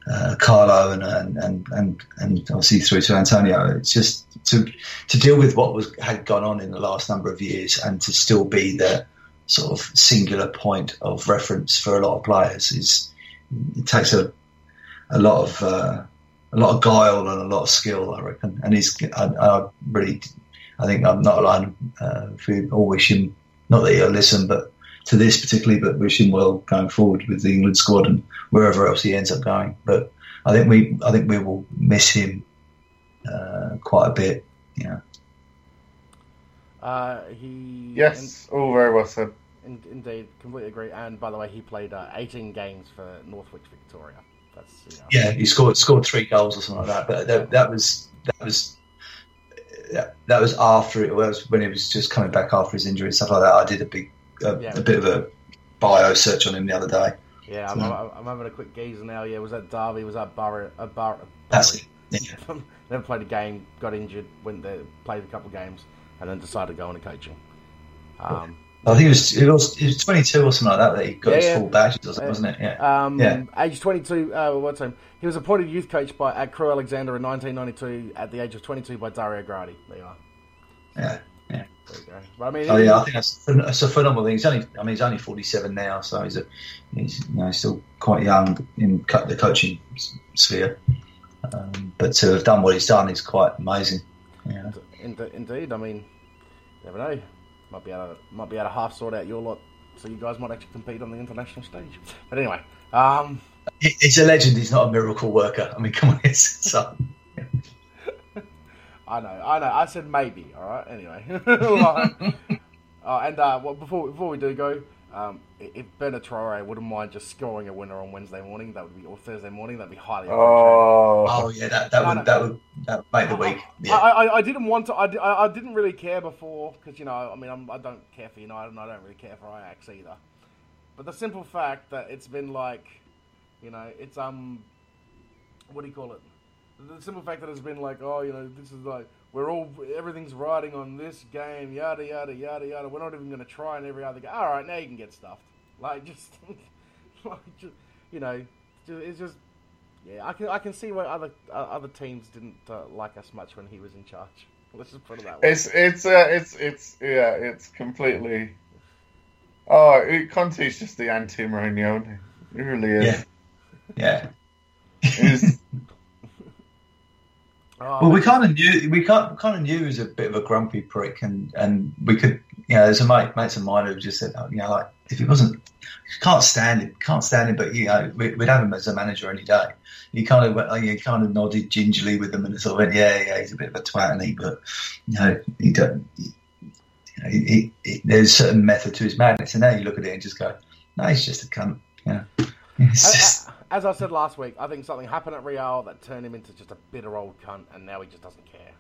uh, Carlo and, and and and obviously through to Antonio. It's just to to deal with what was had gone on in the last number of years and to still be the sort of singular point of reference for a lot of players is it takes a a lot of uh, a lot of guile and a lot of skill, I reckon. And he's I, I really I think I'm not alone. Uh, we all him not that he'll listen, but to this particularly, but wish him well going forward with the England squad and wherever else he ends up going. But I think we I think we will miss him uh, quite a bit. Yeah. Uh, he Yes, all very well said. in, in, indeed, completely agree. And by the way, he played uh, 18 games for Northwich Victoria. That's you know, Yeah, he scored scored three goals or something like that. But that, that was that was that, that was after it was when he was just coming back after his injury and stuff like that. I did a big a, Yeah. a bit of a bio search on him the other day. Yeah, I'm, So- I'm, I'm having a quick gaze now. Yeah, was that Derby? Was that Borough? Uh, Bar- That's it. Yeah. Never played a game, got injured, went there, played a couple of games, and then decided to go into coaching. Um, I think it was it was it was twenty two or something like that that he got Yeah, his full badges or something, wasn't it? Yeah. um, Yeah. Age 22, uh, what time? He was appointed youth coach by at Crewe Alexandra in 1992 at the age of 22 by Dario Gradi. There you are. Yeah. Yeah. There you go. But I mean, Oh yeah, I think that's, that's a phenomenal thing. He's only, I mean, he's only forty-seven now, so he's a, he's you know still quite young in the coaching sphere. Um, but to have done what he's done is quite amazing. Indeed, I mean, never know. Might be able to, might be able to half sort out your lot, so you guys might actually compete on the international stage. But anyway, um, He- he's a legend. He's not a miracle worker. I mean, come on, it's so. I know, I know. I said maybe. All right. Anyway, Like, uh, and uh, well, before before we do go, um, if Bertrand Traore wouldn't mind just scoring a winner on Wednesday morning, that would be or Thursday morning, that'd be highly appreciated. Oh, Oh yeah, that, that No, no. would that would that would make the week. I, Yeah, I, I didn't want to. I, I, I didn't really care before because you know. I mean, I'm, I don't care for United, and I don't really care for Ajax either. But the simple fact that it's been like, you know, it's um, what do you call it? The simple fact that it's been like, oh, you know, this is like we're all everything's riding on this game, yada yada yada yada. We're not even going to try in every other game. All right, now you can get stuffed. Like just, like just, you know, ju- it's just yeah, I can I can see why other uh, other teams didn't uh, like us much when he was in charge. Let's just put it that way. it's it's uh, it's it's yeah, it's completely. Oh, it, Conte's just the anti Mourinho. isn't he? He really is. yeah, yeah. He's- Oh, Well, we kind of knew we kind of knew he was a bit of a grumpy prick, and and we could, you know, there's a mate mates of mine who just said, oh, you know, like if he wasn't, can't stand him, can't stand him, but you know, we, we'd have him as a manager any day. He kind of went, he kind of nodded gingerly with them, and sort of went, yeah, yeah, he's a bit of a twat, and he, but you know, he don't. He, you know, he, he, he- there's a certain method to his madness, and now you look at it and just go, no, he's just a cunt. You know, it's as, just, as I said last week, I think something happened at Real that turned him into just a bitter old cunt, and now he just doesn't care.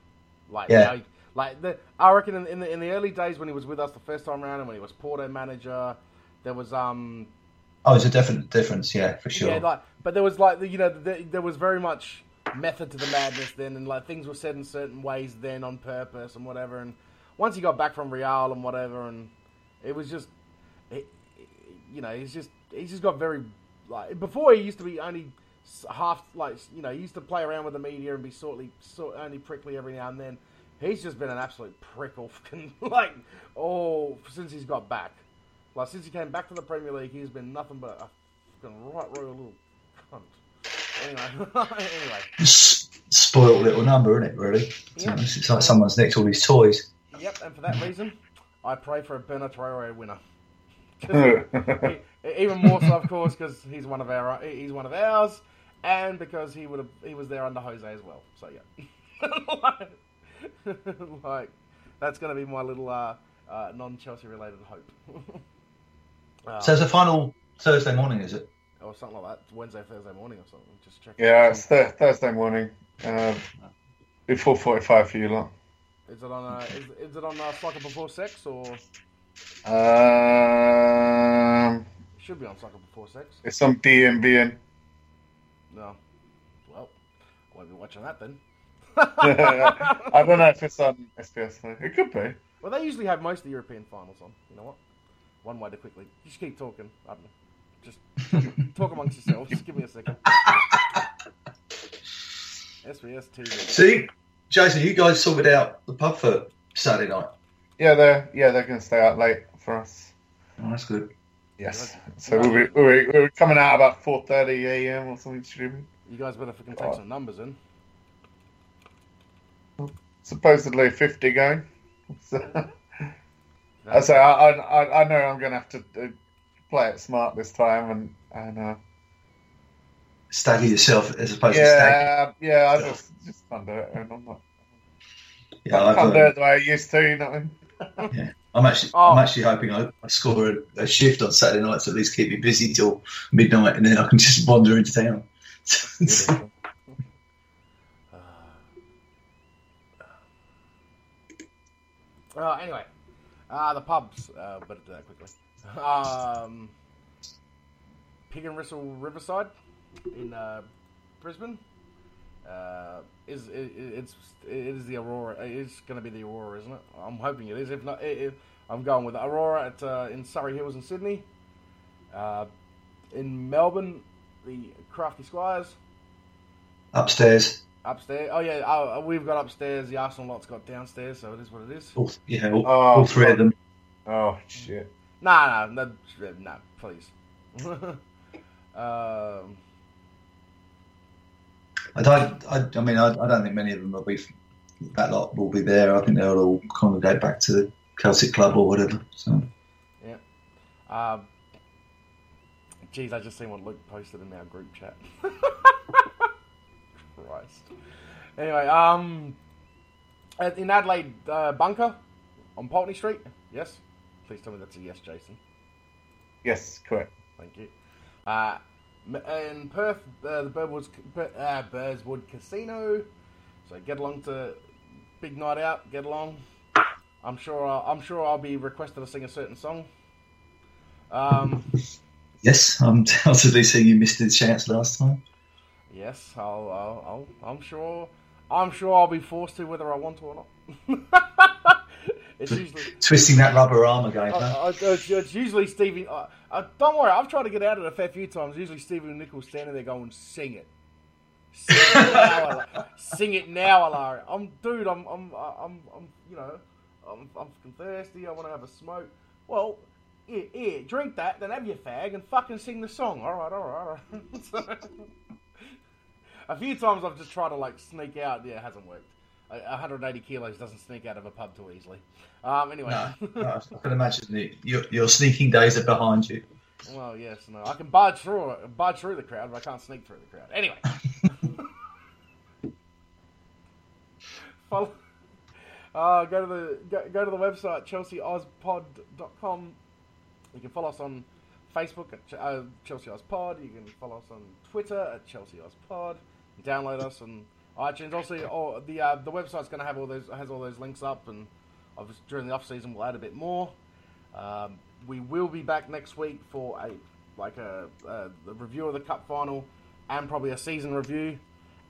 Like, Yeah. now he, like the, I reckon in, in the in the early days when he was with us the first time around, and when he was Porto manager, there was um oh, it's a definite difference, yeah, for sure. Yeah, like, but there was like the, you know the, there was very much method to the madness then, and like things were said in certain ways then on purpose and whatever. And once he got back from Real and whatever, and it was just, it, you know, he's just he's just got very like before he used to be only half like you know he used to play around with the media and be sortly sort only prickly every now and then. He's just been an absolute prick all fucking like oh since he's got back. Like since he came back to the Premier League, he's been nothing but a fucking right royal little cunt. Anyway, anyway, spoiled little number, isn't it? Really, Yeah. it's like someone's nicked all his toys. yep. And for that reason, I pray for a Bertrand Traore winner. Even more so, of course, because he's one of our he's one of ours, and because he would have he was there under Jose as well. So yeah, like, like, that's going to be my little uh, uh, non-Chelsea related hope. Uh, So it's the final Thursday morning, is it? or something like that. It's Wednesday, Thursday morning or something. Just check. yeah, it's th- Thursday morning. Um, before 45 for you lot. Is it on? Uh, is, is it on uh, Soccer Before Sex or it Um, should be on Soccer Before Sex? it's on BNBN. No. Well, I won't be watching that then. I don't know if it's on SBS though. It could be. Well, they usually have most of the European finals on. You know what? One way to quickly. Just keep talking. I don't know. Just talk amongst yourselves. Just give me a second. SBS TV. See, Jason, you guys sorted out the pub for Saturday night. Yeah, they're yeah they're going to stay out late for us. Oh, that's good. Yes. So we'll be, we'll be, we'll be coming out about 4:30 a.m. or something stupid. You guys better fucking take some numbers in. Supposedly 50 going. So, so I, I I know I'm going to have to uh, play it smart this time and and uh, Stagger yourself as opposed to stag. yeah yeah I just just can't do it. And I'm not, Yeah, I I've, can't do it the way I used to. You know. What I mean? yeah. I'm actually, Oh. I'm actually hoping I, I score a, a shift on Saturday night to at least keep me busy till midnight, and then I can just wander into town. Uh, anyway, uh, the pubs. Uh, do that quickly. Um, Pig and Whistle Riverside in uh, Brisbane. Uh, is it, it's it is the Aurora? It is going to be the Aurora, isn't it? I'm hoping it is. If not, it, it, I'm going with Aurora at uh, in Surry Hills in Sydney. Uh, in Melbourne, the Crafty Squires Upstairs, upstairs. Oh yeah, uh, we've got upstairs. The Arsenal lot's got downstairs, so it is what it is. all, yeah, all, Oh, all three of them. Oh shit. Nah, no, no, no, please. um, I don't. I, I mean, I, I don't think many of them will be. That lot will be there. I think they'll all congregate back to the Celtic club or whatever. So Yeah. um, geez, I just seen what Luke posted in our group chat. Christ. Anyway, um, in Adelaide uh, Bunker on Pulteney Street. Yes, please tell me that's a yes, Jason. Yes, correct. Thank you. Uh, m- in Perth, uh, the Birdwoods, uh, Burswood Casino. So get along to big night out. Get along. I'm sure. I'll, I'm sure I'll be requested to sing a certain song. Um, yes, I'm totally seeing you missed the chance last time. yes, I'll, I'll, I'll. I'm sure. I'm sure I'll be forced to, whether I want to or not. it's usually. Twisting that rubber arm again, huh? Uh, uh, it's, it's usually Stevie. Uh, don't worry, I've tried to get out of it a fair few times. Usually Stevie Nichols standing there going, "Sing it, sing it now, sing it now, Ilario." I'm, dude. I'm, I'm, I'm, I'm, you know, I'm, I'm fucking thirsty. I want to have a smoke. Well, here, here, drink that, then have your fag and fucking sing the song. All right, all right, all right. So, a few times I've just tried to like sneak out. Yeah, it hasn't worked. A- 180 kilos doesn't sneak out of a pub too easily. Um, anyway. No, no, I can imagine that your, your sneaking days are behind you. Well, yes, no. I can barge through barge through the crowd, but I can't sneak through the crowd. Anyway, follow. Uh, go to the go, go to the website chelseaozpod.com. You can follow us on Facebook at Ch- uh, Chelsea Oz Pod. You can follow us on Twitter at Chelsea Oz Pod. Download us on iTunes. Also, oh, the uh, the website's going to have all those has all those links up, and obviously during the off season we'll add a bit more. Um, we will be back next week for a like a, a, review of the cup final and probably a season review,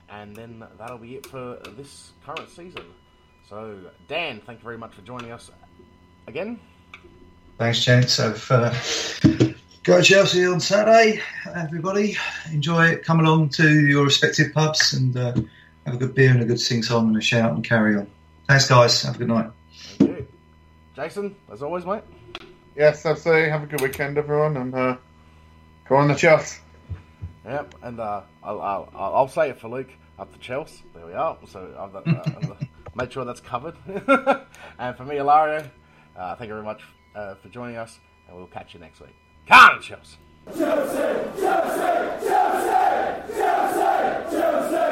and then that'll be it for this current season. So, Dan, thank you very much for joining us again. Thanks, gents. Have, uh, go Chelsea on Saturday, everybody. Enjoy it. Come along to your respective pubs and uh, have a good beer and a good sing song and a shout and carry on. Thanks, guys. Have a good night. Thank you. Jason, as always, mate. Yes, absolutely. Have a good weekend, everyone, and uh, go on the Chelsea. Yep, and uh, I'll, I'll, I'll say it for Luke up to Chelsea. There we are. So I've got, uh, made sure that's covered. and for me, Ilario, uh, thank you very much uh, for joining us, and we'll catch you next week. Come on, Chelsea! Chelsea, Chelsea, Chelsea!